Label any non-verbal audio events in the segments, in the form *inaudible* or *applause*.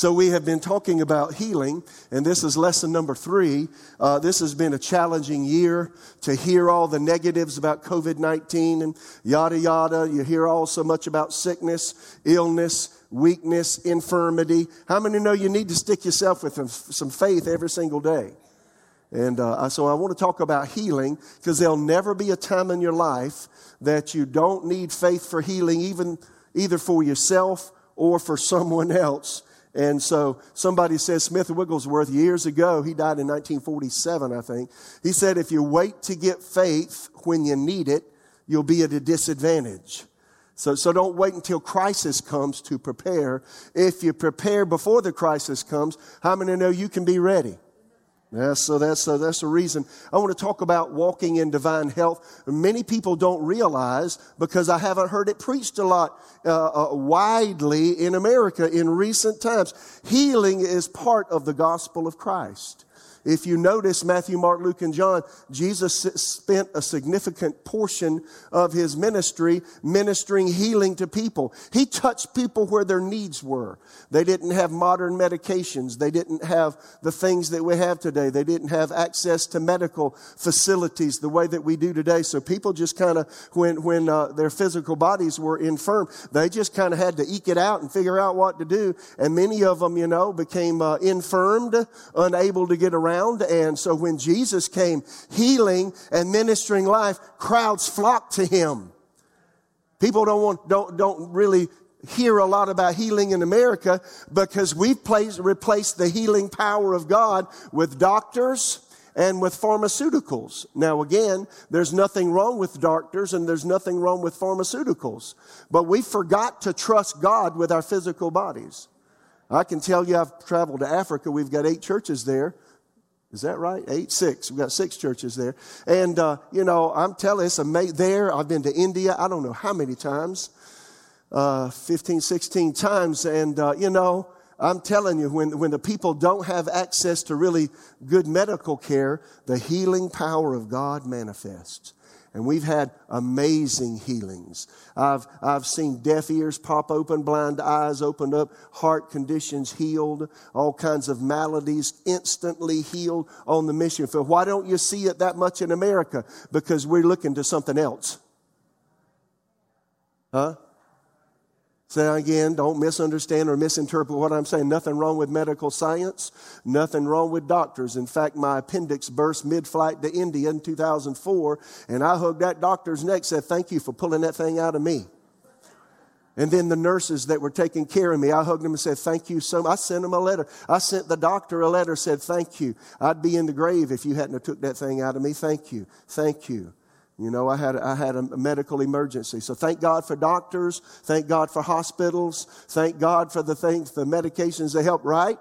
So, we have been talking about healing, and this is lesson number three. Uh, this has been a challenging year to hear all the negatives about COVID 19 and yada yada. You hear all so much about sickness, illness, weakness, infirmity. How many know you need to stick yourself with some faith every single day? And uh, so I want to talk about healing because there'll never be a time in your life that you don't need faith for healing, even either for yourself or for someone else. And so somebody says Smith Wigglesworth years ago, he died in 1947, I think. He said, if you wait to get faith when you need it, you'll be at a disadvantage. So, so don't wait until crisis comes to prepare. If you prepare before the crisis comes, how many know you can be ready? Yeah, so that's that's the reason I want to talk about walking in divine health. Many people don't realize because I haven't heard it preached a lot uh, uh, widely in America in recent times. Healing is part of the gospel of Christ. If you notice Matthew, Mark, Luke, and John, Jesus spent a significant portion of his ministry ministering healing to people. He touched people where their needs were. They didn't have modern medications. They didn't have the things that we have today. They didn't have access to medical facilities the way that we do today. So people just kind of, when, when uh, their physical bodies were infirm, they just kind of had to eke it out and figure out what to do. And many of them, you know, became uh, infirmed, unable to get around around. And so when Jesus came healing and ministering life, crowds flocked to him. People don't want, don't, don't really hear a lot about healing in America because we've placed, replaced the healing power of God with doctors and with pharmaceuticals. Now again, there's nothing wrong with doctors and there's nothing wrong with pharmaceuticals, but we forgot to trust God with our physical bodies. I can tell you I've traveled to Africa. We've got eight churches there. Is that right? Eight, six. We've got six churches there. And, uh, you know, I'm telling it's amazing. There, I've been to India, I don't know how many times, uh, 15, 16 times. And, uh, you know, I'm telling you, when, when the people don't have access to really good medical care, the healing power of God manifests. And we've had amazing healings. I've, I've seen deaf ears pop open, blind eyes opened up, heart conditions healed, all kinds of maladies instantly healed on the mission field. Why don't you see it that much in America? Because we're looking to something else. Huh? Say again, don't misunderstand or misinterpret what I'm saying. Nothing wrong with medical science. Nothing wrong with doctors. In fact, my appendix burst mid-flight to India in 2004, and I hugged that doctor's neck, said, thank you for pulling that thing out of me. And then the nurses that were taking care of me, I hugged them and said, thank you so much. I sent them a letter. I sent the doctor a letter, said, thank you. I'd be in the grave if you hadn't have took that thing out of me. Thank you. Thank you. You know, I had, I had a medical emergency. So thank God for doctors. Thank God for hospitals. Thank God for the things, the medications that help, right?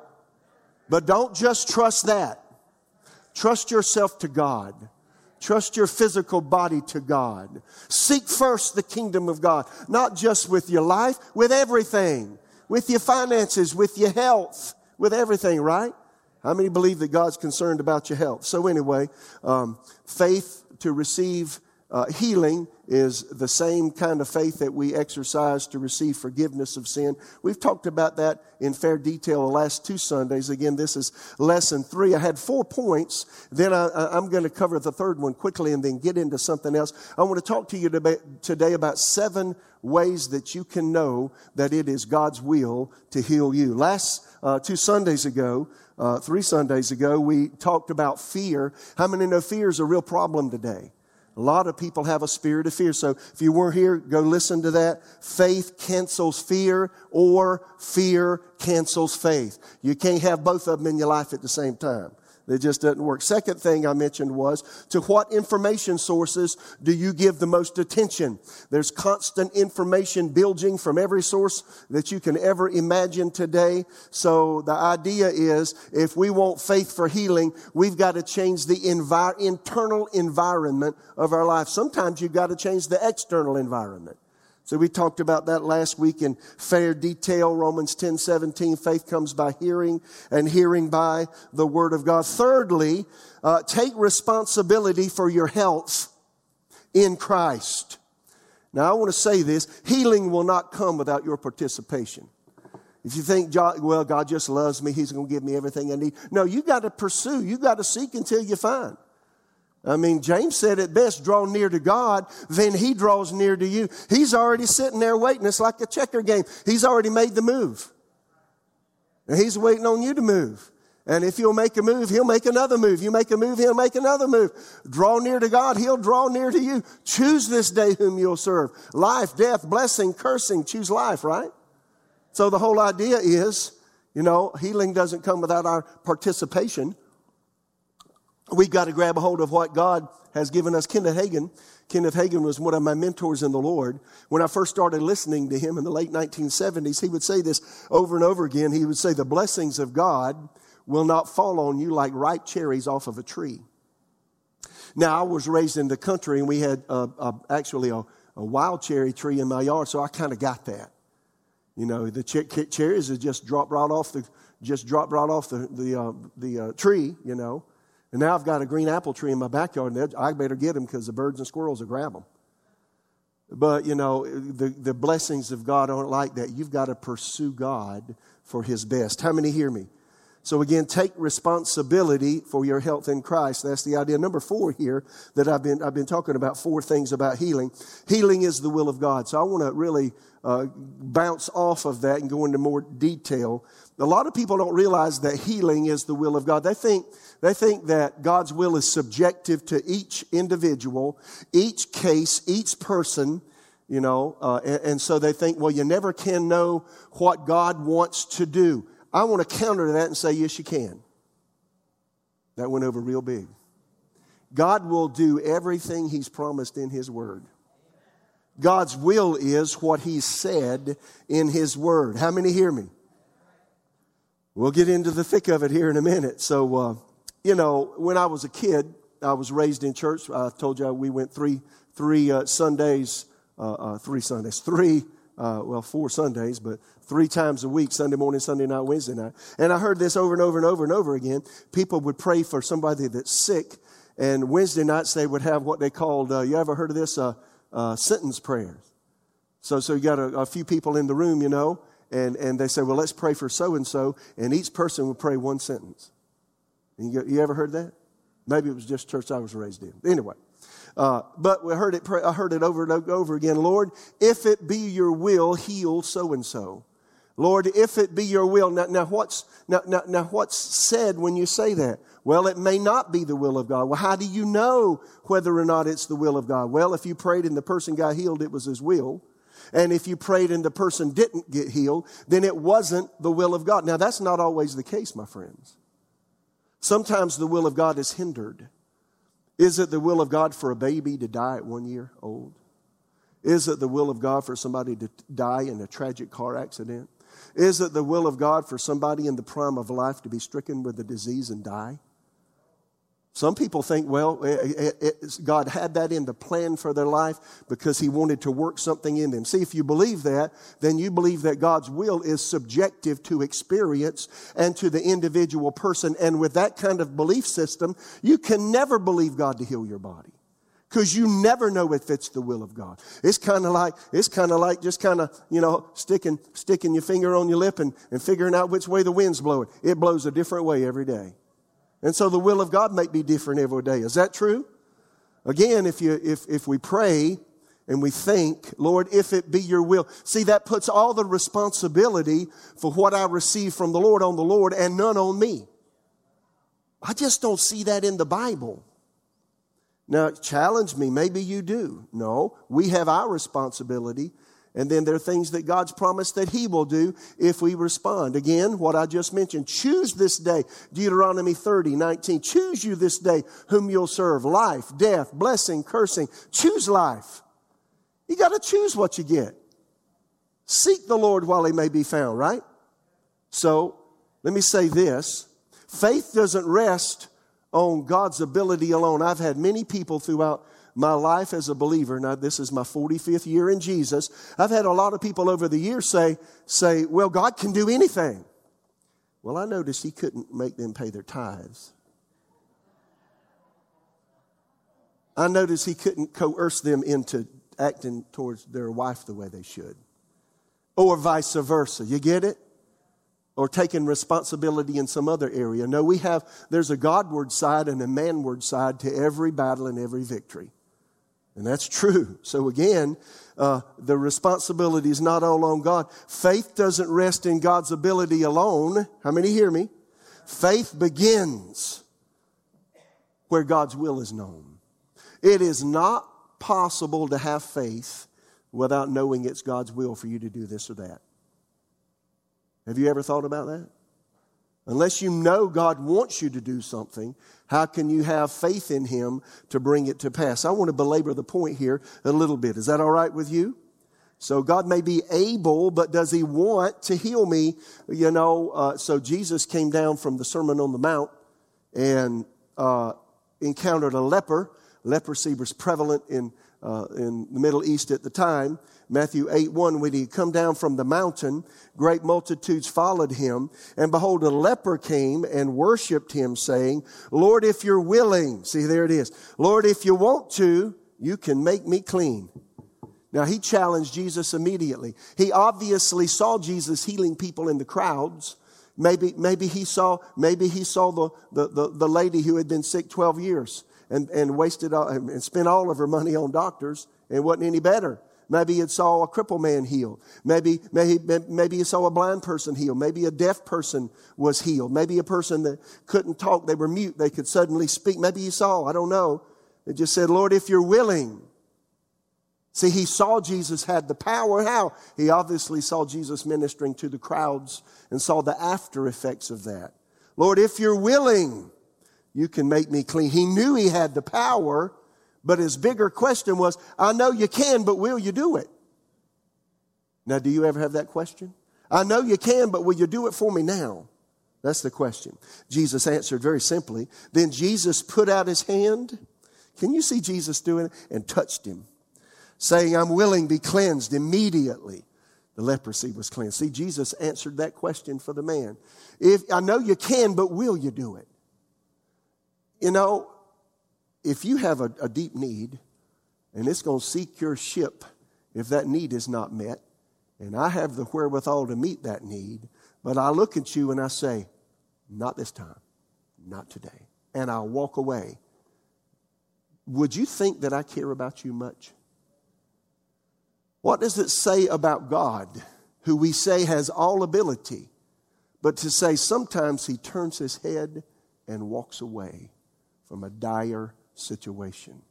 But don't just trust that. Trust yourself to God. Trust your physical body to God. Seek first the kingdom of God, not just with your life, with everything, with your finances, with your health, with everything, right? How many believe that God's concerned about your health? So anyway, um, faith to receive uh, healing is the same kind of faith that we exercise to receive forgiveness of sin. We've talked about that in fair detail the last two Sundays. Again, this is lesson three. I had four points. Then I, am going to cover the third one quickly and then get into something else. I want to talk to you today about seven ways that you can know that it is God's will to heal you. Last uh, two Sundays ago, uh, three Sundays ago, we talked about fear. How many know fear is a real problem today? A lot of people have a spirit of fear. So if you weren't here, go listen to that. Faith cancels fear or fear cancels faith. You can't have both of them in your life at the same time. It just doesn't work. Second thing I mentioned was to what information sources do you give the most attention? There's constant information bilging from every source that you can ever imagine today. So the idea is if we want faith for healing, we've got to change the envi- internal environment of our life. Sometimes you've got to change the external environment. So we talked about that last week in fair detail. Romans 10, 17, faith comes by hearing and hearing by the word of God. Thirdly, uh, take responsibility for your health in Christ. Now I want to say this, healing will not come without your participation. If you think, well, God just loves me, He's going to give me everything I need. No, you got to pursue. You got to seek until you find. I mean, James said it best draw near to God, then He draws near to you. He's already sitting there waiting. It's like a checker game. He's already made the move. And He's waiting on you to move. And if you'll make a move, He'll make another move. You make a move, He'll make another move. Draw near to God, He'll draw near to you. Choose this day whom you'll serve. Life, death, blessing, cursing. Choose life, right? So the whole idea is, you know, healing doesn't come without our participation. We've got to grab a hold of what God has given us. Kenneth Hagin, Kenneth Hagin was one of my mentors in the Lord. When I first started listening to him in the late 1970s, he would say this over and over again. He would say, the blessings of God will not fall on you like ripe cherries off of a tree. Now, I was raised in the country and we had uh, uh, actually a, a wild cherry tree in my yard, so I kind of got that. You know, the ch- cherries just dropped right off the just dropped right off the the uh, the uh, tree. You know, and now I've got a green apple tree in my backyard, and I better get them because the birds and squirrels will grab them. But you know, the the blessings of God aren't like that. You've got to pursue God for His best. How many hear me? So again, take responsibility for your health in Christ. That's the idea. Number four here that I've been, I've been talking about four things about healing. Healing is the will of God. So I want to really uh, bounce off of that and go into more detail. A lot of people don't realize that healing is the will of God. They think, they think that God's will is subjective to each individual, each case, each person, you know, uh, and, and so they think, well, you never can know what God wants to do. I want to counter that and say, yes, you can. That went over real big. God will do everything He's promised in His Word. God's will is what He said in His Word. How many hear me? We'll get into the thick of it here in a minute. So, uh, you know, when I was a kid, I was raised in church. I told you we went three, three uh, Sundays, uh, uh three Sundays, three uh, well, four Sundays, but three times a week Sunday morning, Sunday night, Wednesday night. And I heard this over and over and over and over again. People would pray for somebody that's sick, and Wednesday nights they would have what they called, uh, you ever heard of this? Uh, sentence prayers. So, so you got a, a few people in the room, you know, and, and they say, well, let's pray for so and so, and each person would pray one sentence. You, you ever heard that? Maybe it was just church I was raised in. Anyway. Uh, but we heard it, I heard it over and over again. Lord, if it be your will, heal so and so. Lord, if it be your will. Now, now, what's, now, now, now, what's said when you say that? Well, it may not be the will of God. Well, how do you know whether or not it's the will of God? Well, if you prayed and the person got healed, it was his will. And if you prayed and the person didn't get healed, then it wasn't the will of God. Now, that's not always the case, my friends. Sometimes the will of God is hindered. Is it the will of God for a baby to die at one year old? Is it the will of God for somebody to die in a tragic car accident? Is it the will of God for somebody in the prime of life to be stricken with a disease and die? Some people think, well, it, it, God had that in the plan for their life because He wanted to work something in them. See, if you believe that, then you believe that God's will is subjective to experience and to the individual person. And with that kind of belief system, you can never believe God to heal your body because you never know if it's the will of God. It's kind of like, it's kind of like just kind of, you know, sticking, sticking your finger on your lip and, and figuring out which way the wind's blowing. It blows a different way every day. And so the will of God may be different every day. Is that true? Again, if you, if, if we pray and we think, Lord, if it be your will. See, that puts all the responsibility for what I receive from the Lord on the Lord and none on me. I just don't see that in the Bible. Now, challenge me. Maybe you do. No, we have our responsibility and then there are things that God's promised that He will do if we respond. Again, what I just mentioned. Choose this day. Deuteronomy 30, 19. Choose you this day whom you'll serve. Life, death, blessing, cursing. Choose life. You got to choose what you get. Seek the Lord while He may be found, right? So, let me say this. Faith doesn't rest on God's ability alone. I've had many people throughout my life as a believer, now this is my 45th year in Jesus, I've had a lot of people over the years say, say, well, God can do anything. Well, I noticed he couldn't make them pay their tithes. I noticed he couldn't coerce them into acting towards their wife the way they should. Or vice versa. You get it? or taking responsibility in some other area. No, we have, there's a Godward side and a manward side to every battle and every victory. And that's true. So again, uh, the responsibility is not all on God. Faith doesn't rest in God's ability alone. How many hear me? Faith begins where God's will is known. It is not possible to have faith without knowing it's God's will for you to do this or that. Have you ever thought about that? Unless you know God wants you to do something, how can you have faith in Him to bring it to pass? I want to belabor the point here a little bit. Is that all right with you? So God may be able, but does He want to heal me? You know, uh, so Jesus came down from the Sermon on the Mount and uh, encountered a leper. Leprosy was prevalent in uh, in the Middle East at the time. Matthew 8 1, when he come down from the mountain, great multitudes followed him. And behold, a leper came and worshiped him, saying, Lord, if you're willing, see, there it is. Lord, if you want to, you can make me clean. Now, he challenged Jesus immediately. He obviously saw Jesus healing people in the crowds. Maybe, maybe he saw, maybe he saw the, the, the, the lady who had been sick 12 years and, and wasted all, and spent all of her money on doctors and wasn't any better. Maybe you saw a crippled man healed. Maybe, maybe, maybe you saw a blind person healed. Maybe a deaf person was healed. Maybe a person that couldn't talk, they were mute, they could suddenly speak. Maybe you saw, I don't know. It just said, Lord, if you're willing. See, he saw Jesus had the power. How? He obviously saw Jesus ministering to the crowds and saw the after effects of that. Lord, if you're willing, you can make me clean. He knew he had the power, but his bigger question was, I know you can, but will you do it? Now, do you ever have that question? I know you can, but will you do it for me now? That's the question. Jesus answered very simply. Then Jesus put out his hand. Can you see Jesus doing it? And touched him, saying, I'm willing, to be cleansed immediately. The leprosy was cleansed. See, Jesus answered that question for the man. If I know you can, but will you do it? You know, if you have a, a deep need and it's going to seek your ship if that need is not met, and I have the wherewithal to meet that need, but I look at you and I say, not this time, not today, and I'll walk away. Would you think that I care about you much? What does it say about God, who we say has all ability, but to say sometimes he turns his head and walks away? from a dire situation.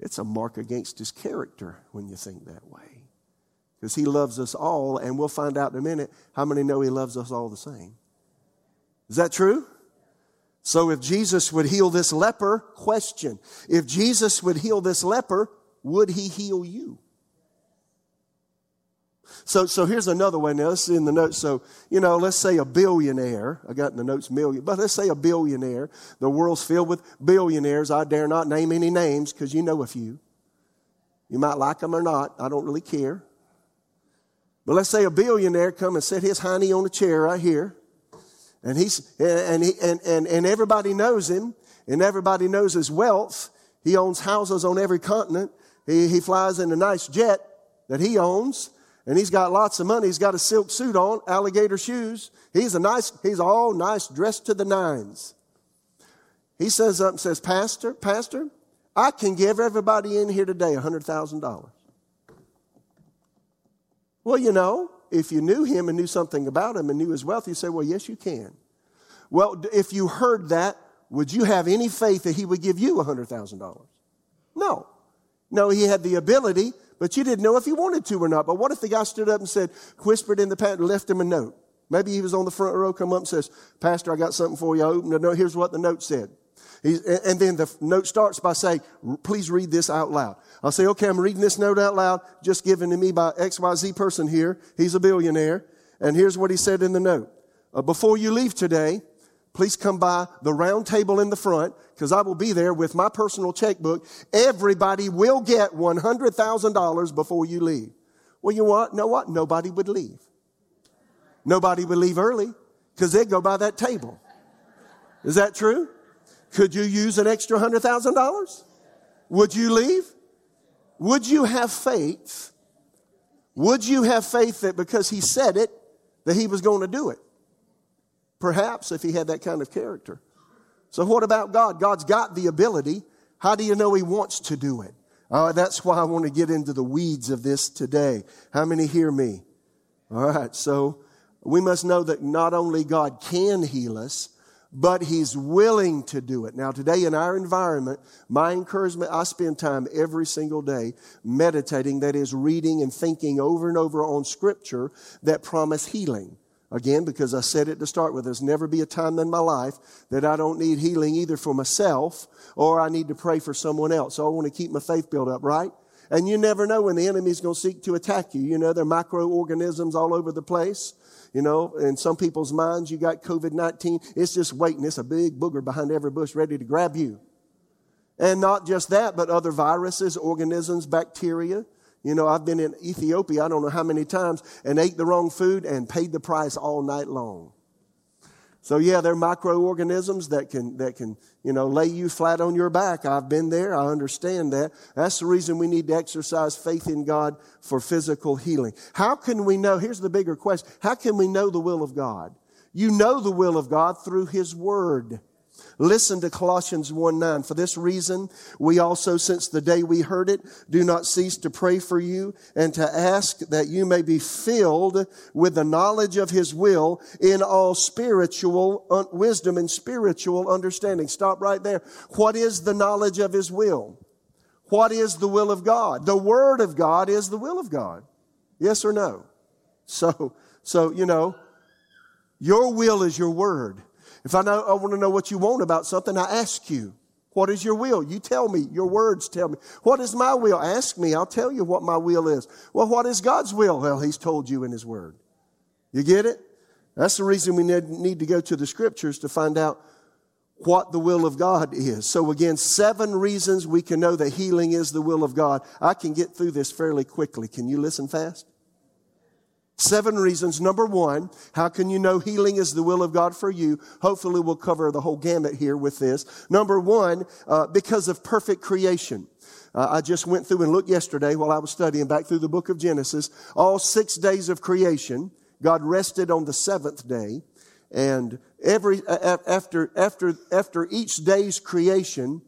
It's a mark against his character when you think that way. Because he loves us all, and we'll find out in a minute how many know he loves us all the same. Is that true? So if Jesus would heal this leper, question. If Jesus would heal this leper, would he heal you? So, so here's another one. Now, let's in the notes. So, you know, let's say a billionaire. I got in the notes million, but let's say a billionaire. The world's filled with billionaires. I dare not name any names because you know a few. You might like them or not. I don't really care. But let's say a billionaire come and set his hiney on a chair right here. And he's, and, he, and, and, and everybody knows him and everybody knows his wealth. He owns houses on every continent. He, he flies in a nice jet that he owns and he's got lots of money. He's got a silk suit on, alligator shoes. He's a nice, he's all nice, dressed to the nines. He says up and says, Pastor, Pastor, I can give everybody in here today $100,000. Well, you know, if you knew him and knew something about him and knew his wealth, you say, well, yes, you can. Well, if you heard that, would you have any faith that he would give you $100,000? No. No, he had the ability but you didn't know if he wanted to or not. But what if the guy stood up and said, whispered in the and left him a note? Maybe he was on the front row, come up and says, Pastor, I got something for you. I opened the note. Here's what the note said. He's, and then the note starts by saying, please read this out loud. I'll say, okay, I'm reading this note out loud, just given to me by XYZ person here. He's a billionaire. And here's what he said in the note. Uh, before you leave today, please come by the round table in the front because I will be there with my personal checkbook. Everybody will get $100,000 before you leave. Well, you what? Know what? Nobody would leave. Nobody would leave early because they'd go by that table. Is that true? Could you use an extra $100,000? Would you leave? Would you have faith? Would you have faith that because he said it, that he was going to do it? Perhaps if he had that kind of character. So what about God? God's got the ability. How do you know he wants to do it? Uh, that's why I want to get into the weeds of this today. How many hear me? All right. So we must know that not only God can heal us, but he's willing to do it. Now, today in our environment, my encouragement, I spend time every single day meditating, that is, reading and thinking over and over on scripture that promise healing. Again, because I said it to start with, there's never be a time in my life that I don't need healing either for myself or I need to pray for someone else. So I want to keep my faith built up, right? And you never know when the enemy's going to seek to attack you. You know, there are microorganisms all over the place. You know, in some people's minds, you got COVID 19. It's just waiting. It's a big booger behind every bush ready to grab you. And not just that, but other viruses, organisms, bacteria. You know, I've been in Ethiopia, I don't know how many times, and ate the wrong food and paid the price all night long. So yeah, there are microorganisms that can, that can, you know, lay you flat on your back. I've been there. I understand that. That's the reason we need to exercise faith in God for physical healing. How can we know? Here's the bigger question. How can we know the will of God? You know the will of God through His Word. Listen to Colossians 1 9. For this reason, we also, since the day we heard it, do not cease to pray for you and to ask that you may be filled with the knowledge of His will in all spiritual wisdom and spiritual understanding. Stop right there. What is the knowledge of His will? What is the will of God? The Word of God is the will of God. Yes or no? So, so, you know, your will is your word. If I, know, I want to know what you want about something, I ask you. What is your will? You tell me. Your words tell me. What is my will? Ask me. I'll tell you what my will is. Well, what is God's will? Well, He's told you in His Word. You get it? That's the reason we need to go to the Scriptures to find out what the will of God is. So again, seven reasons we can know that healing is the will of God. I can get through this fairly quickly. Can you listen fast? Seven reasons. Number one, how can you know healing is the will of God for you? Hopefully we'll cover the whole gamut here with this. Number one, uh, because of perfect creation. Uh, I just went through and looked yesterday while I was studying back through the book of Genesis. All six days of creation, God rested on the seventh day. And every, after, after, after each day's creation,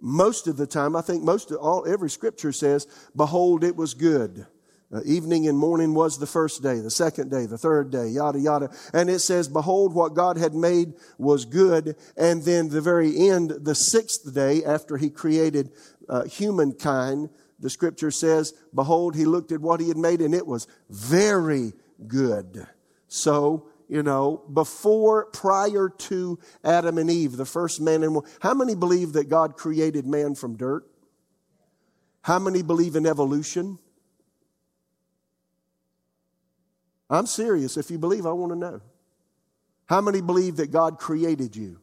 most of the time, I think most of all, every scripture says, behold, it was good. Uh, evening and morning was the first day, the second day, the third day, yada, yada. And it says, Behold, what God had made was good. And then the very end, the sixth day, after he created uh, humankind, the scripture says, Behold, he looked at what he had made and it was very good. So, you know, before, prior to Adam and Eve, the first man and woman, how many believe that God created man from dirt? How many believe in evolution? I'm serious. If you believe, I want to know. How many believe that God created you?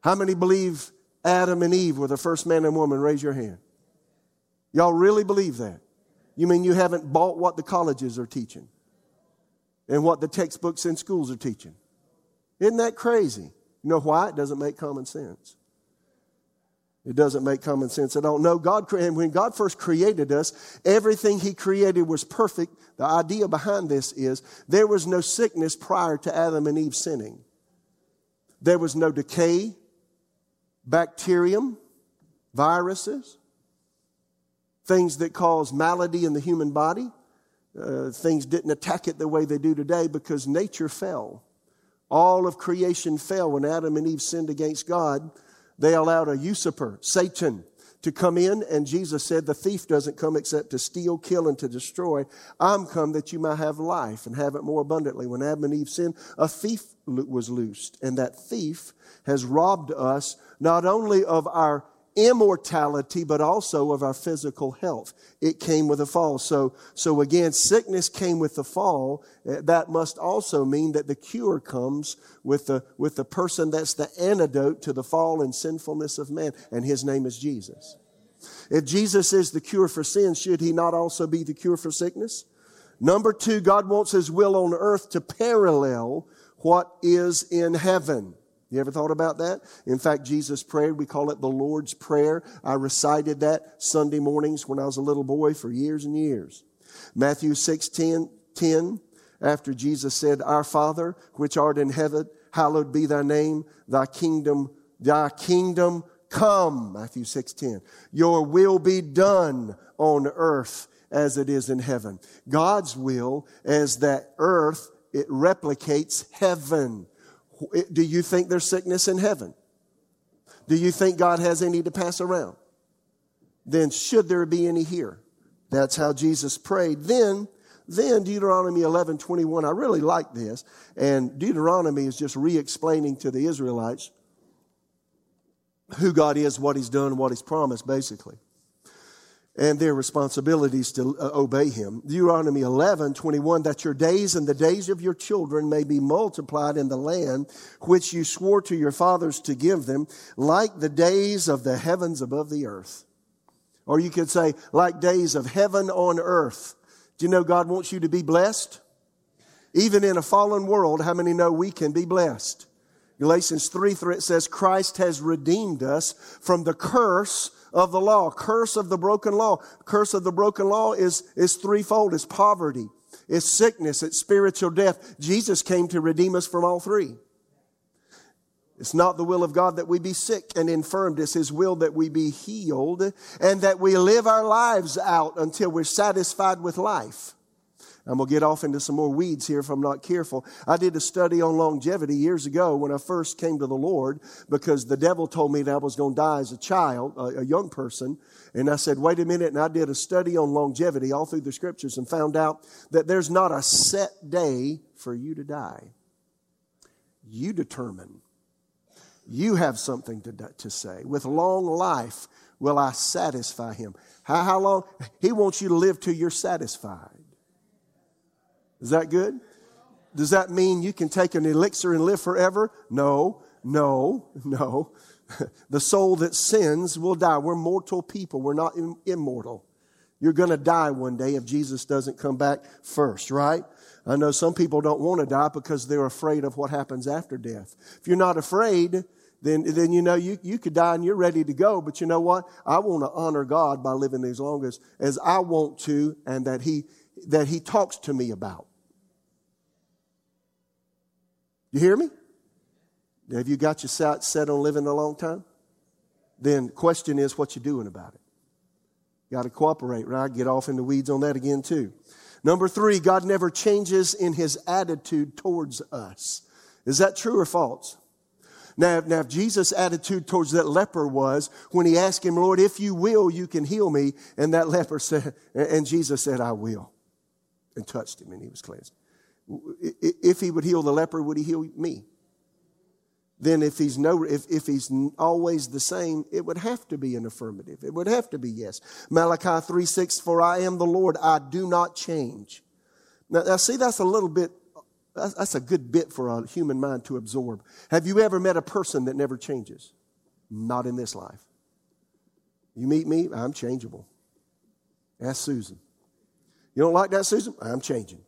How many believe Adam and Eve were the first man and woman? Raise your hand. Y'all really believe that? You mean you haven't bought what the colleges are teaching and what the textbooks in schools are teaching? Isn't that crazy? You know why? It doesn't make common sense. It doesn't make common sense at all. No, God, and when God first created us, everything He created was perfect. The idea behind this is there was no sickness prior to Adam and Eve sinning. There was no decay, bacterium, viruses, things that cause malady in the human body. Uh, things didn't attack it the way they do today because nature fell. All of creation fell when Adam and Eve sinned against God they allowed a usurper, Satan, to come in, and Jesus said, The thief doesn't come except to steal, kill, and to destroy. I'm come that you might have life and have it more abundantly. When Adam and Eve sinned, a thief was loosed, and that thief has robbed us not only of our immortality, but also of our physical health. It came with a fall. So, so again, sickness came with the fall. Uh, that must also mean that the cure comes with the, with the person that's the antidote to the fall and sinfulness of man, and his name is Jesus. If Jesus is the cure for sin, should he not also be the cure for sickness? Number two, God wants his will on earth to parallel what is in heaven. You ever thought about that? In fact, Jesus prayed. We call it the Lord's Prayer. I recited that Sunday mornings when I was a little boy for years and years. Matthew 6, 10, 10 after Jesus said, Our Father, which art in heaven, hallowed be thy name, thy kingdom, thy kingdom come, Matthew 6:10. Your will be done on earth as it is in heaven. God's will is that earth it replicates heaven. Do you think there's sickness in heaven? Do you think God has any to pass around? Then should there be any here? That's how Jesus prayed. Then then Deuteronomy 11, 21, I really like this. And Deuteronomy is just re-explaining to the Israelites who God is, what He's done, what He's promised, basically. And their responsibilities to uh, obey Him. Deuteronomy 11, 21, that your days and the days of your children may be multiplied in the land which you swore to your fathers to give them, like the days of the heavens above the earth. Or you could say, like days of heaven on earth. Do you know God wants you to be blessed? Even in a fallen world, how many know we can be blessed? Galatians 3 3 it says, Christ has redeemed us from the curse of the law. Curse of the broken law. Curse of the broken law is, is threefold. It's poverty, it's sickness, it's spiritual death. Jesus came to redeem us from all three. It's not the will of God that we be sick and infirmed. It's His will that we be healed and that we live our lives out until we're satisfied with life. I'm going to get off into some more weeds here if I'm not careful. I did a study on longevity years ago when I first came to the Lord because the devil told me that I was going to die as a child, a, young person. And I said, wait a minute. And I did a study on longevity all through the scriptures and found out that there's not a set day for you to die. You determine you have something to, to say. With long life will I satisfy him. How, how long? He wants you to live till you're satisfied. Is that good? Does that mean you can take an elixir and live forever? No, no, *laughs* no. *laughs* the soul that sins will die. We're mortal people. We're not immortal. You're going to die one day if Jesus doesn't come back first, right? I know some people don't want to die because they're afraid of what happens after death. If you're not afraid, then, then you know you, you could die and you're ready to go. But you know what? I want to honor God by living as long as, as I want to and that He, that He talks to me about. You hear me? Have you got your sights set on living a long time? Then question is what you doing about it. Got to cooperate, right? Get off in the weeds on that again too. Number three, God never changes in his attitude towards us. Is that true or false? Now, now, if Jesus' attitude towards that leper was when he asked him, Lord, if you will, you can heal me. And that leper said, and Jesus said, I will. And touched him and he was cleansed. If he would heal the leper, would he heal me? Then if he's no, if, if he's always the same, it would have to be an affirmative. It would have to be yes. Malachi 3, 6, for I am the Lord, I do not change. Now, now see, that's a little bit that's a good bit for a human mind to absorb. Have you ever met a person that never changes? Not in this life. You meet me, I'm changeable. Ask Susan. You don't like that, Susan? I'm changing.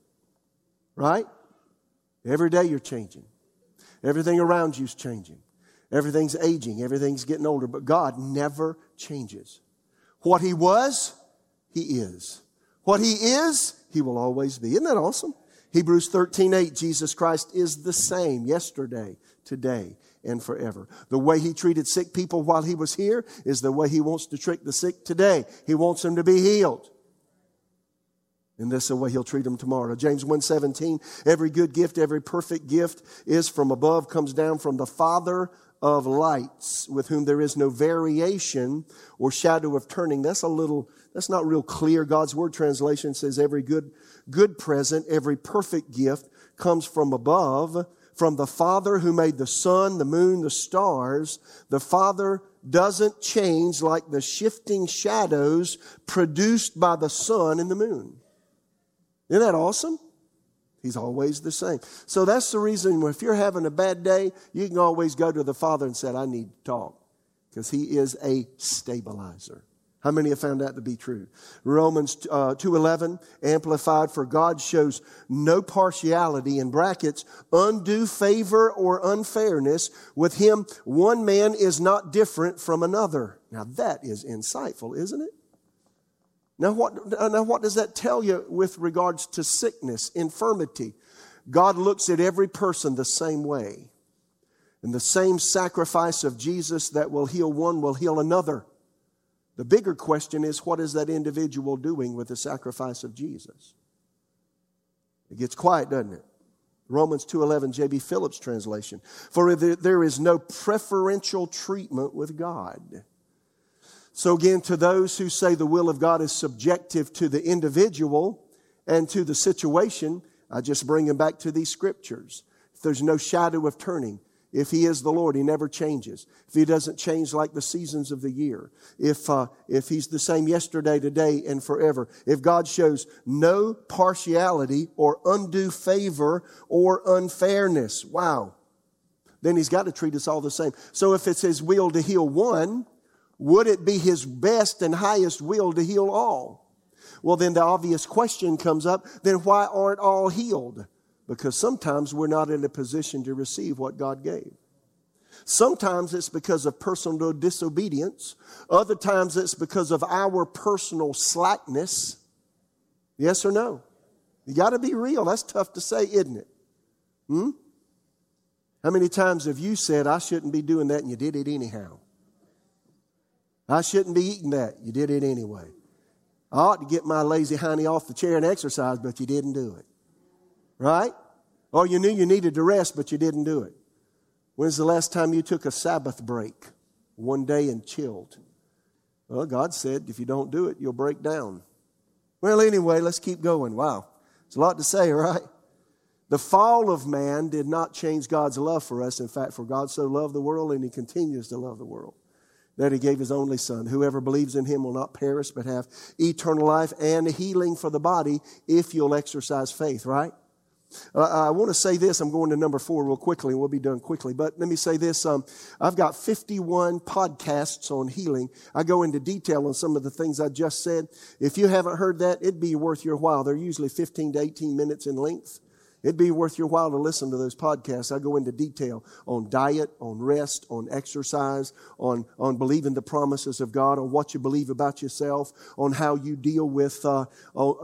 Right? Every day you're changing. Everything around you's changing. Everything's aging. Everything's getting older. But God never changes. What He was, He is. What He is, He will always be. Isn't that awesome? Hebrews 13, 8, Jesus Christ is the same yesterday, today, and forever. The way he treated sick people while he was here is the way he wants to treat the sick today. He wants them to be healed. And this is the way he'll treat them tomorrow. James 1:17, every good gift, every perfect gift is from above, comes down from the Father of lights, with whom there is no variation or shadow of turning. That's a little, that's not real clear. God's word translation says every good good present, every perfect gift comes from above, from the Father who made the sun, the moon, the stars. The Father doesn't change like the shifting shadows produced by the sun and the moon. Isn't that awesome? He's always the same. So that's the reason if you're having a bad day, you can always go to the Father and say, I need to talk. Because He is a stabilizer. How many have found that to be true? Romans uh, 2.11, amplified, for God shows no partiality, in brackets, undue favor or unfairness. With him, one man is not different from another. Now that is insightful, isn't it? Now what, now, what does that tell you with regards to sickness, infirmity? God looks at every person the same way. And the same sacrifice of Jesus that will heal one will heal another. The bigger question is what is that individual doing with the sacrifice of Jesus? It gets quiet, doesn't it? Romans 2:11 JB Phillips translation. For there is no preferential treatment with God. So, again, to those who say the will of God is subjective to the individual and to the situation, I just bring them back to these scriptures. If there's no shadow of turning, if He is the Lord, He never changes. If He doesn't change like the seasons of the year, if, uh, if He's the same yesterday, today, and forever, if God shows no partiality or undue favor or unfairness, wow, then He's got to treat us all the same. So if it's His will to heal one, would it be his best and highest will to heal all? Well, then the obvious question comes up then why aren't all healed? Because sometimes we're not in a position to receive what God gave. Sometimes it's because of personal disobedience. Other times it's because of our personal slackness. Yes or no? You got to be real. That's tough to say, isn't it? Hmm? How many times have you said, I shouldn't be doing that, and you did it anyhow? I shouldn't be eating that. You did it anyway. I ought to get my lazy honey off the chair and exercise, but you didn't do it. Right? Or you knew you needed to rest, but you didn't do it. When's the last time you took a Sabbath break one day and chilled? Well, God said if you don't do it, you'll break down. Well, anyway, let's keep going. Wow. It's a lot to say, *laughs* right? The fall of man did not change God's love for us. In fact, for God so loved the world and he continues to love the world that he gave his only son. Whoever believes in him will not perish but have eternal life and healing for the body if you'll exercise faith, right? Uh, I want to say this. I'm going to number four real quickly, and we'll be done quickly. But let me say this. Um, I've got 51 podcasts on healing. I go into detail on some of the things I just said. If you haven't heard that, it'd be worth your while. They're usually 15 to 18 minutes in length. It'd be worth your while to listen to those podcasts. I go into detail on diet, on rest, on exercise, on, on believing the promises of God, on what you believe about yourself, on how you deal with, uh,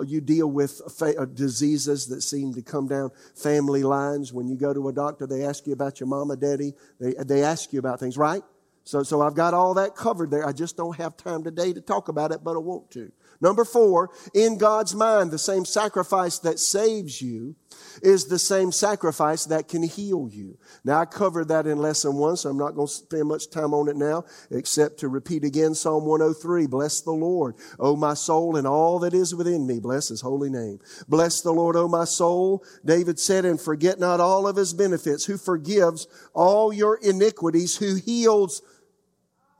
you deal with fa- uh, diseases that seem to come down family lines. When you go to a doctor, they ask you about your mama, daddy. They, they ask you about things, right? So, so I've got all that covered there. I just don't have time today to talk about it, but I want to. Number four, in God's mind, the same sacrifice that saves you is the same sacrifice that can heal you. Now, I covered that in lesson one, so I'm not going to spend much time on it now, except to repeat again Psalm 103. Bless the Lord, O my soul, and all that is within me. Bless his holy name. Bless the Lord, O my soul. David said, and forget not all of his benefits, who forgives all your iniquities, who heals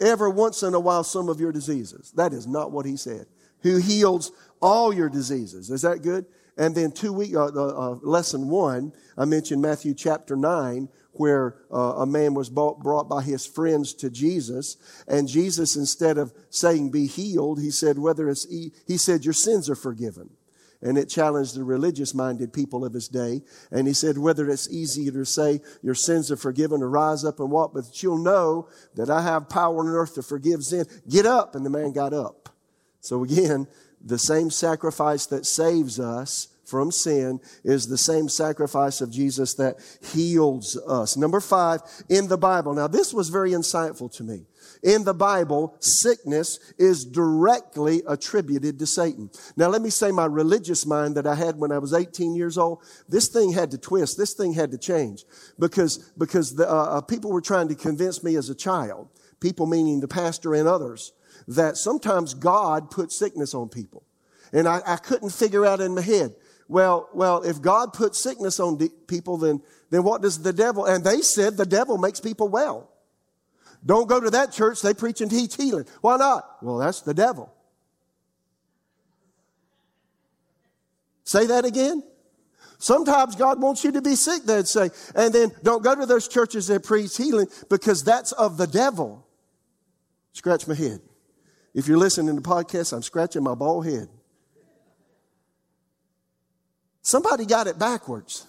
every once in a while some of your diseases. That is not what he said. Who heals all your diseases. Is that good? And then two week, uh, uh, lesson one, I mentioned Matthew chapter nine, where uh, a man was brought, brought by his friends to Jesus, and Jesus, instead of saying "be healed," he said, "Whether it's e-, he said your sins are forgiven." And it challenged the religious minded people of his day. And he said, whether it's easier to say your sins are forgiven or rise up and walk, but you'll know that I have power on earth to forgive sin. Get up. And the man got up. So again, the same sacrifice that saves us from sin is the same sacrifice of Jesus that heals us. Number five, in the Bible. Now, this was very insightful to me. In the Bible, sickness is directly attributed to Satan. Now, let me say my religious mind that I had when I was 18 years old, this thing had to twist. This thing had to change because, because the, uh, uh people were trying to convince me as a child, people meaning the pastor and others, that sometimes God put sickness on people. And I, I couldn't figure out in my head, well, well, if God puts sickness on de- people, then, then what does the devil, and they said the devil makes people well. Don't go to that church, they preach and teach healing. Why not? Well, that's the devil. Say that again. Sometimes God wants you to be sick, they'd say. And then don't go to those churches that preach healing because that's of the devil. Scratch my head. If you're listening to the podcast, I'm scratching my bald head. Somebody got it backwards.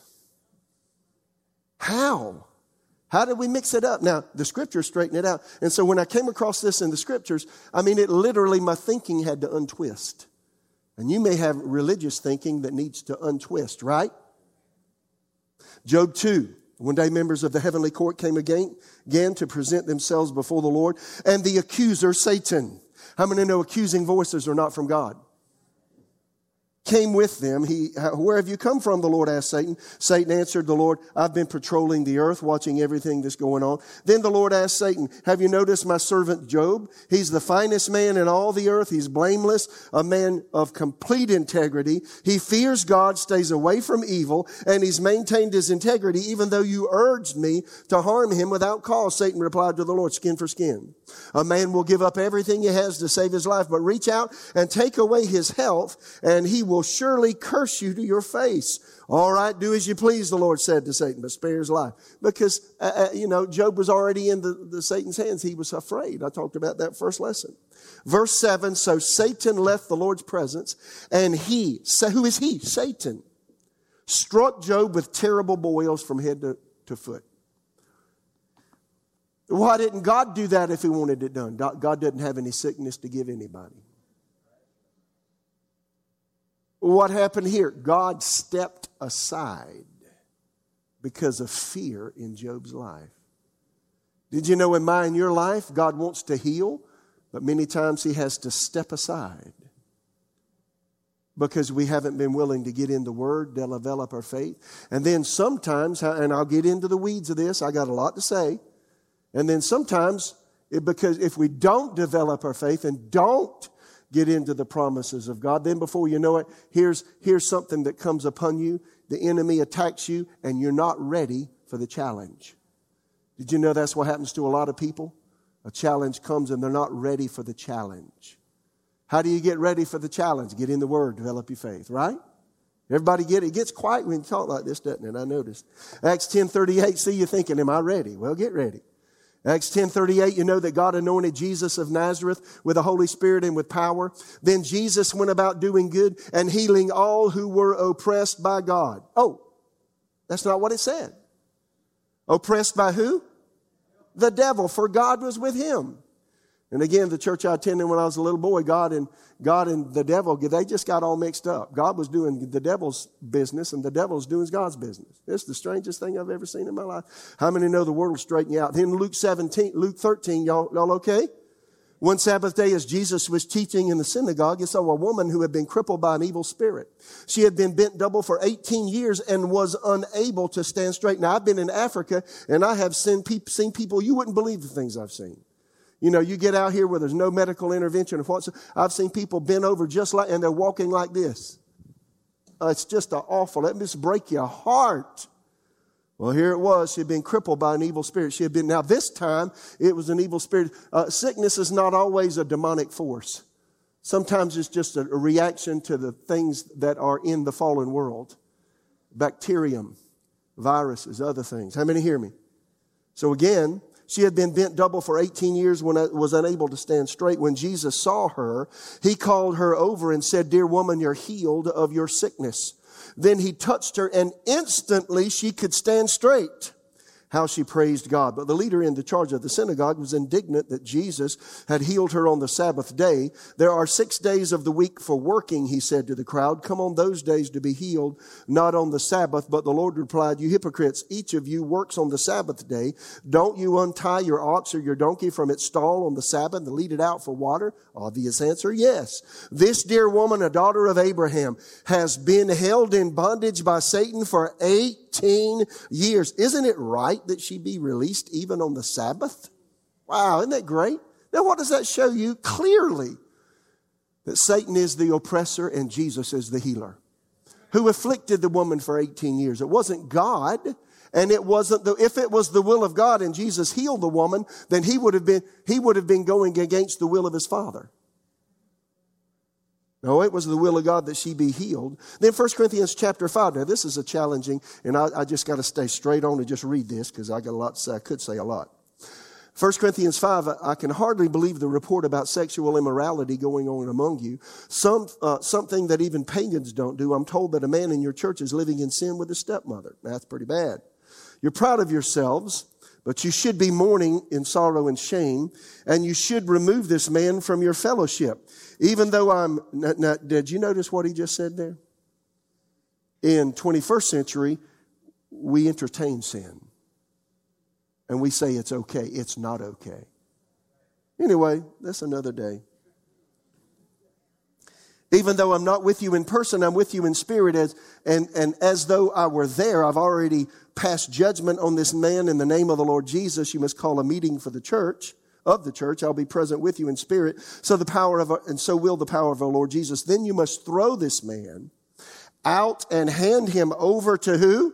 How? How did we mix it up? Now, the scriptures straighten it out. And so when I came across this in the scriptures, I mean, it literally, my thinking had to untwist. And you may have religious thinking that needs to untwist, right? Job 2. One day, members of the heavenly court came again, again to present themselves before the Lord, and the accuser, Satan. How many know accusing voices are not from God? Came with them. He, where have you come from? The Lord asked Satan. Satan answered the Lord, I've been patrolling the earth, watching everything that's going on. Then the Lord asked Satan, have you noticed my servant Job? He's the finest man in all the earth. He's blameless, a man of complete integrity. He fears God, stays away from evil, and he's maintained his integrity even though you urged me to harm him without cause. Satan replied to the Lord, skin for skin. A man will give up everything he has to save his life, but reach out and take away his health and he will will surely curse you to your face. All right, do as you please, the Lord said to Satan, but spare his life. Because, uh, uh, you know, Job was already in the, the Satan's hands. He was afraid. I talked about that first lesson. Verse 7, so Satan left the Lord's presence, and he, who is he? Satan, struck Job with terrible boils from head to, to foot. Why didn't God do that if he wanted it done? God didn't have any sickness to give anybody. What happened here? God stepped aside because of fear in Job's life. Did you know in my your life, God wants to heal, but many times He has to step aside because we haven't been willing to get in the Word, develop our faith. And then sometimes, and I'll get into the weeds of this, I got a lot to say. And then sometimes, it, because if we don't develop our faith and don't get into the promises of God. Then before you know it, here's, here's something that comes upon you. The enemy attacks you and you're not ready for the challenge. Did you know that's what happens to a lot of people? A challenge comes and they're not ready for the challenge. How do you get ready for the challenge? Get in the Word, develop your faith, right? Everybody get it? It gets quiet when you talk like this, doesn't it? I noticed. Acts 10.38, see you thinking, am I ready? Well, get ready. Acts 10:38 you know that God anointed Jesus of Nazareth with the Holy Spirit and with power. Then Jesus went about doing good and healing all who were oppressed by God. Oh, that's not what it said. Oppressed by who? The devil, for God was with him. And again, the church I attended when I was a little boy, God and God and the devil, they just got all mixed up. God was doing the devil's business and the devil's doing God's business. It's the strangest thing I've ever seen in my life. How many know the word will straighten you out? Then Luke 17, Luke 13, y'all, y'all okay? One Sabbath day, as Jesus was teaching in the synagogue, he saw a woman who had been crippled by an evil spirit. She had been bent double for 18 years and was unable to stand straight. Now, I've been in Africa and I have seen, seen people, you wouldn't believe the things I've seen. You know, you get out here where there's no medical intervention. or what. I've seen people bent over just like, and they're walking like this. Uh, it's just awful. Let me just break your heart. Well, here it was. She had been crippled by an evil spirit. She had been, now this time it was an evil spirit. Uh, sickness is not always a demonic force. Sometimes it's just a, a reaction to the things that are in the fallen world. Bacterium, viruses, other things. How many hear me? So again, she had been bent double for 18 years when I was unable to stand straight. When Jesus saw her, he called her over and said, Dear woman, you're healed of your sickness. Then he touched her and instantly she could stand straight how she praised God. But the leader in the charge of the synagogue was indignant that Jesus had healed her on the Sabbath day. There are six days of the week for working, he said to the crowd. Come on those days to be healed, not on the Sabbath. But the Lord replied, you hypocrites, each of you works on the Sabbath day. Don't you untie your ox or your donkey from its stall on the Sabbath and lead it out for water? Obvious answer, yes. This dear woman, a daughter of Abraham, has been held in bondage by Satan for 18 years. Isn't it right that she be released even on the Sabbath? Wow, isn't that great? Now what does that show you? Clearly that Satan is the oppressor and Jesus is the healer. Who afflicted the woman for 18 years? It wasn't God. And it wasn't the, if it was the will of God and Jesus healed the woman, then he would have been, he would have been going against the will of his father. No, it was the will of God that she be healed. Then 1 Corinthians chapter 5. Now, this is a challenging, and I, I just got to stay straight on and just read this because I got a lot to say. I could say a lot. 1 Corinthians 5, I can hardly believe the report about sexual immorality going on among you. Some, uh, something that even pagans don't do. I'm told that a man in your church is living in sin with his stepmother. That's pretty bad. You're proud of yourselves, But you should be mourning in sorrow and shame, and you should remove this man from your fellowship. Even though I'm, did you notice what he just said there? In 21st century, we entertain sin. And we say it's okay. It's not okay. Anyway, that's another day. Even though I'm not with you in person, I'm with you in spirit. As, and, and as though I were there, I've already passed judgment on this man in the name of the Lord Jesus. You must call a meeting for the church, of the church. I'll be present with you in spirit. So the power of, our, and so will the power of our Lord Jesus. Then you must throw this man out and hand him over to who?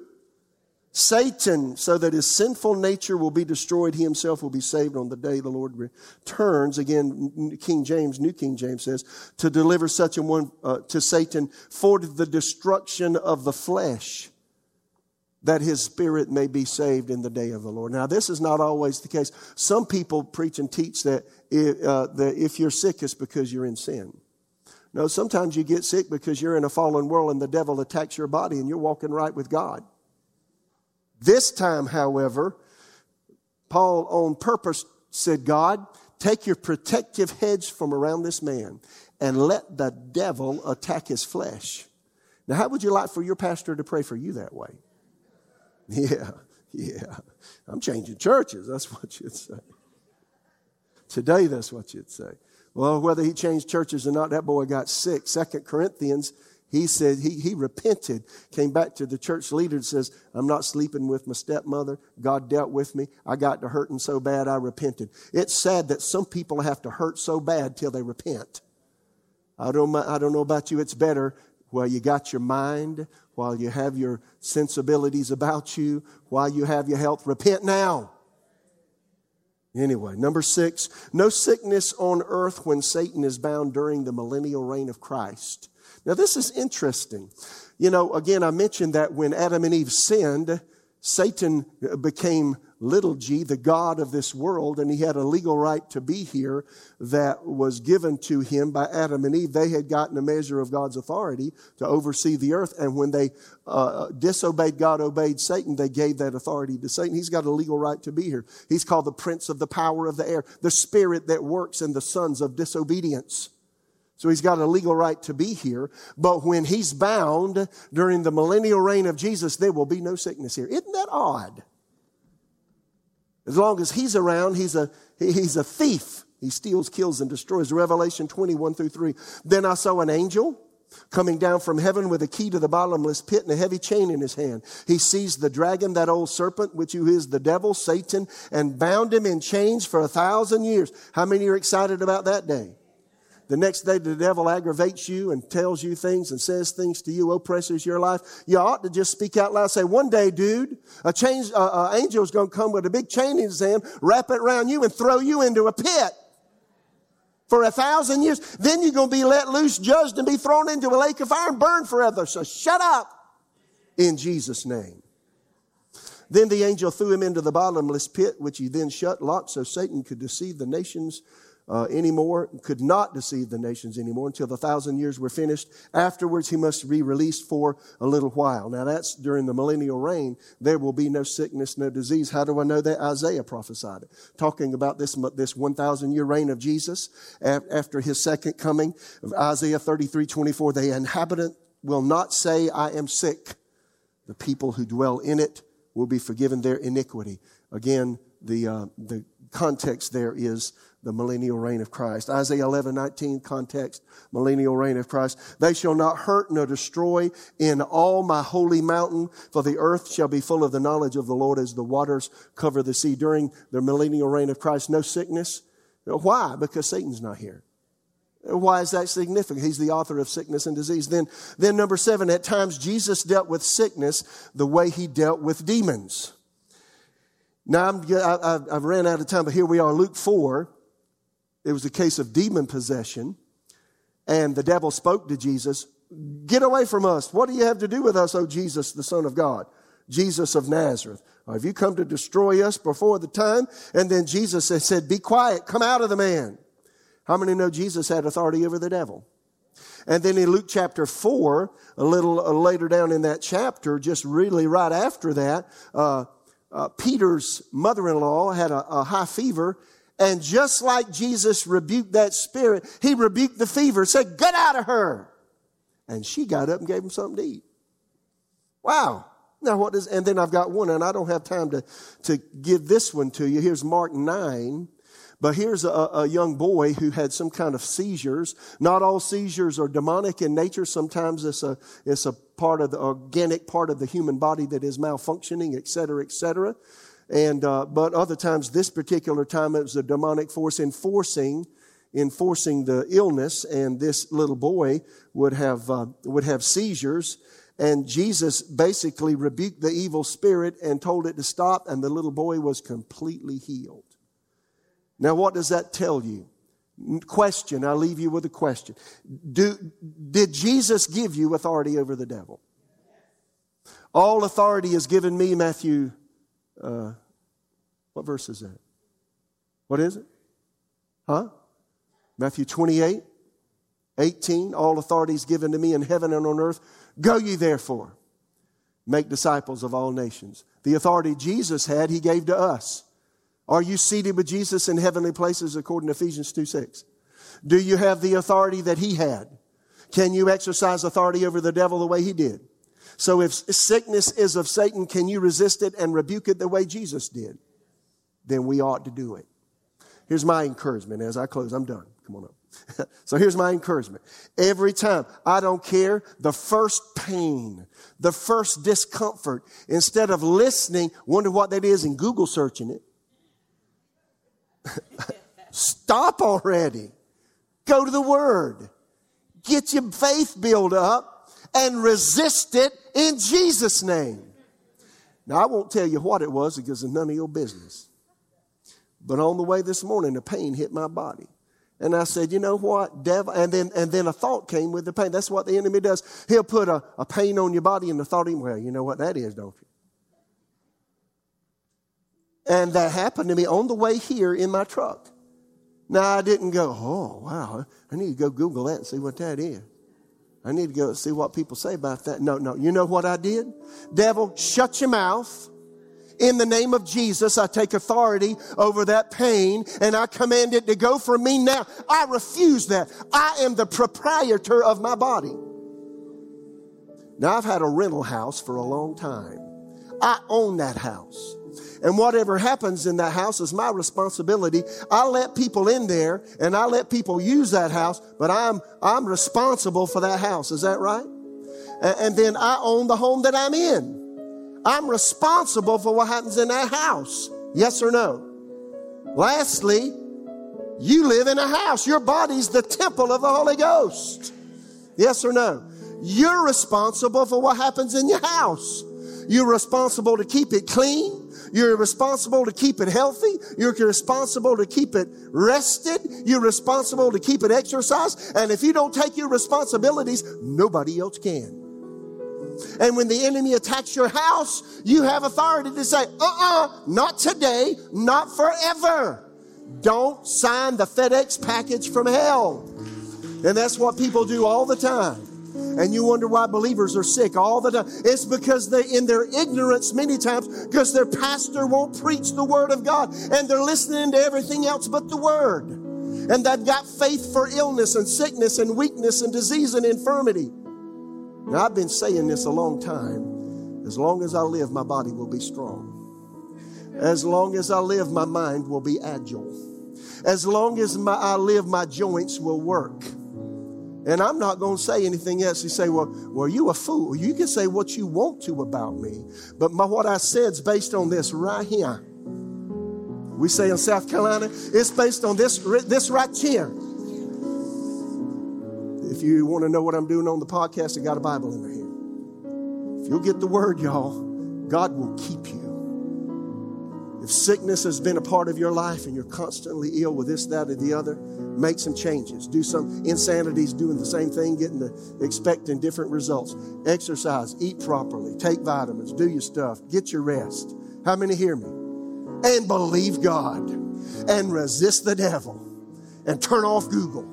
Satan, so that his sinful nature will be destroyed. He himself will be saved on the day the Lord returns. Again, King James, New King James says, to deliver such a one uh, to Satan for the destruction of the flesh, that his spirit may be saved in the day of the Lord. Now, this is not always the case. Some people preach and teach that uh, that if you're sick, it's because you're in sin. No, sometimes you get sick because you're in a fallen world and the devil attacks your body and you're walking right with God. This time, however, Paul on purpose said, God, take your protective hedge from around this man and let the devil attack his flesh. Now, how would you like for your pastor to pray for you that way? *laughs* Yeah, yeah. I'm changing churches. That's what you'd say. Today, that's what you'd say. Well, whether he changed churches or not, that boy got sick. Second Corinthians he said he, he repented, came back to the church leader and says, I'm not sleeping with my stepmother. God dealt with me. I got to hurting so bad I repented. It's sad that some people have to hurt so bad till they repent. I don't, I don't know about you. It's better while you got your mind, while you have your sensibilities about you, while you have your health. Repent now. Anyway, number six, no sickness on earth when Satan is bound during the millennial reign of Christ. Now, this is interesting. You know, again, I mentioned that when Adam and Eve sinned, Satan became little g, the God of this world, and he had a legal right to be here that was given to him by Adam and Eve. They had gotten a measure of God's authority to oversee the earth, and when they uh, disobeyed God, obeyed Satan, they gave that authority to Satan. He's got a legal right to be here. He's called the prince of the power of the air, the spirit that works in the sons of disobedience. So he's got a legal right to be here. But when he's bound during the millennial reign of Jesus, there will be no sickness here. Isn't that odd? As long as he's around, he's a, he's a thief. He steals, kills, and destroys. Revelation 21 through 3. Then I saw an angel coming down from heaven with a key to the bottomless pit and a heavy chain in his hand. He seized the dragon, that old serpent, which is the devil, Satan, and bound him in chains for a thousand years. How many are excited about that day? The next day the devil aggravates you and tells you things and says things to you, oppresses your life. You ought to just speak out loud. Say, one day, dude, a change, uh, uh, angel is going to come with a big chain in his hand, wrap it around you and throw you into a pit for a thousand years. Then you're going to be let loose, judged, and be thrown into a lake of fire and burned forever. So shut up in Jesus' name. Then the angel threw him into the bottomless pit, which he then shut, locked, so Satan could deceive the nations uh, anymore, could not deceive the nations anymore until the thousand years were finished. Afterwards, he must be released for a little while. Now, that's during the millennial reign. There will be no sickness, no disease. How do I know that? Isaiah prophesied it, talking about this, this 1,000 year reign of Jesus after his second coming. Isaiah 33 24, the inhabitant will not say, I am sick. The people who dwell in it will be forgiven their iniquity. Again, the, uh, the context there is the millennial reign of Christ. Isaiah 11, 19 context, millennial reign of Christ. They shall not hurt nor destroy in all my holy mountain, for the earth shall be full of the knowledge of the Lord as the waters cover the sea. During the millennial reign of Christ, no sickness. Why? Because Satan's not here. Why is that significant? He's the author of sickness and disease. Then, then number seven, at times Jesus dealt with sickness the way he dealt with demons. Now, I'm, I, have ran out of time, but here we are, Luke 4. It was a case of demon possession, and the devil spoke to Jesus, Get away from us. What do you have to do with us, O Jesus, the Son of God? Jesus of Nazareth. have you come to destroy us before the time? And then Jesus said, Be quiet, come out of the man. How many know Jesus had authority over the devil? And then in Luke chapter 4, a little later down in that chapter, just really right after that, uh, uh, Peter's mother in law had a, a high fever, and just like Jesus rebuked that spirit, he rebuked the fever, said, Get out of her. And she got up and gave him something to eat. Wow. Now, what is, and then I've got one, and I don't have time to, to give this one to you. Here's Mark 9. But here's a, a, young boy who had some kind of seizures. Not all seizures are demonic in nature. Sometimes it's a, it's a part of the organic part of the human body that is malfunctioning, et cetera, et cetera. And, uh, but other times, this particular time, it was a demonic force enforcing, enforcing the illness. And this little boy would have, uh, would have seizures. And Jesus basically rebuked the evil spirit and told it to stop. And the little boy was completely healed. Now, what does that tell you? Question, I leave you with a question. Do, did Jesus give you authority over the devil? All authority is given me, Matthew. Uh, what verse is that? What is it? Huh? Matthew 28, 18. All authority is given to me in heaven and on earth. Go ye therefore, make disciples of all nations. The authority Jesus had, he gave to us. Are you seated with Jesus in heavenly places according to Ephesians 2 6? Do you have the authority that he had? Can you exercise authority over the devil the way he did? So if sickness is of Satan, can you resist it and rebuke it the way Jesus did? Then we ought to do it. Here's my encouragement as I close. I'm done. Come on up. *laughs* so here's my encouragement. Every time, I don't care, the first pain, the first discomfort, instead of listening, wonder what that is and Google searching it, *laughs* Stop already. Go to the Word. Get your faith built up and resist it in Jesus' name. Now, I won't tell you what it was because it's none of your business. But on the way this morning, the pain hit my body. And I said, you know what, devil? And then, and then a thought came with the pain. That's what the enemy does. He'll put a, a pain on your body and the thought, well, you know what that is, don't you? And that happened to me on the way here in my truck. Now, I didn't go, oh, wow, I need to go Google that and see what that is. I need to go see what people say about that. No, no. You know what I did? Devil, shut your mouth. In the name of Jesus, I take authority over that pain and I command it to go from me now. I refuse that. I am the proprietor of my body. Now, I've had a rental house for a long time. I own that house. And whatever happens in that house is my responsibility. I let people in there and I let people use that house, but I'm, I'm responsible for that house. Is that right? And, and then I own the home that I'm in. I'm responsible for what happens in that house. Yes or no? Lastly, you live in a house. Your body's the temple of the Holy Ghost. Yes or no? You're responsible for what happens in your house. You're responsible to keep it clean. You're responsible to keep it healthy. You're responsible to keep it rested. You're responsible to keep it exercised. And if you don't take your responsibilities, nobody else can. And when the enemy attacks your house, you have authority to say, uh-uh, not today, not forever. Don't sign the FedEx package from hell. And that's what people do all the time and you wonder why believers are sick all the time. It's because they, in their ignorance, many times, because their pastor won't preach the Word of God and they're listening to everything else but the Word. And they've got faith for illness and sickness and weakness and disease and infirmity. Now, I've been saying this a long time. As long as I live, my body will be strong. As long as I live, my mind will be agile. As long as my, I live, my joints will work. And I'm not going to say anything else. You say, well, well, you a fool. You can say what you want to about me. But my, what I said is based on this right here. We say in South Carolina, it's based on this, this right here. If you want to know what I'm doing on the podcast, I got a Bible in my hand. If you'll get the word, y'all, God will keep you. If sickness has been a part of your life and you're constantly ill with this, that, or the other, make some changes. Do some insanities doing the same thing, getting the expecting different results. Exercise, eat properly, take vitamins, do your stuff, get your rest. How many hear me? And believe God and resist the devil and turn off Google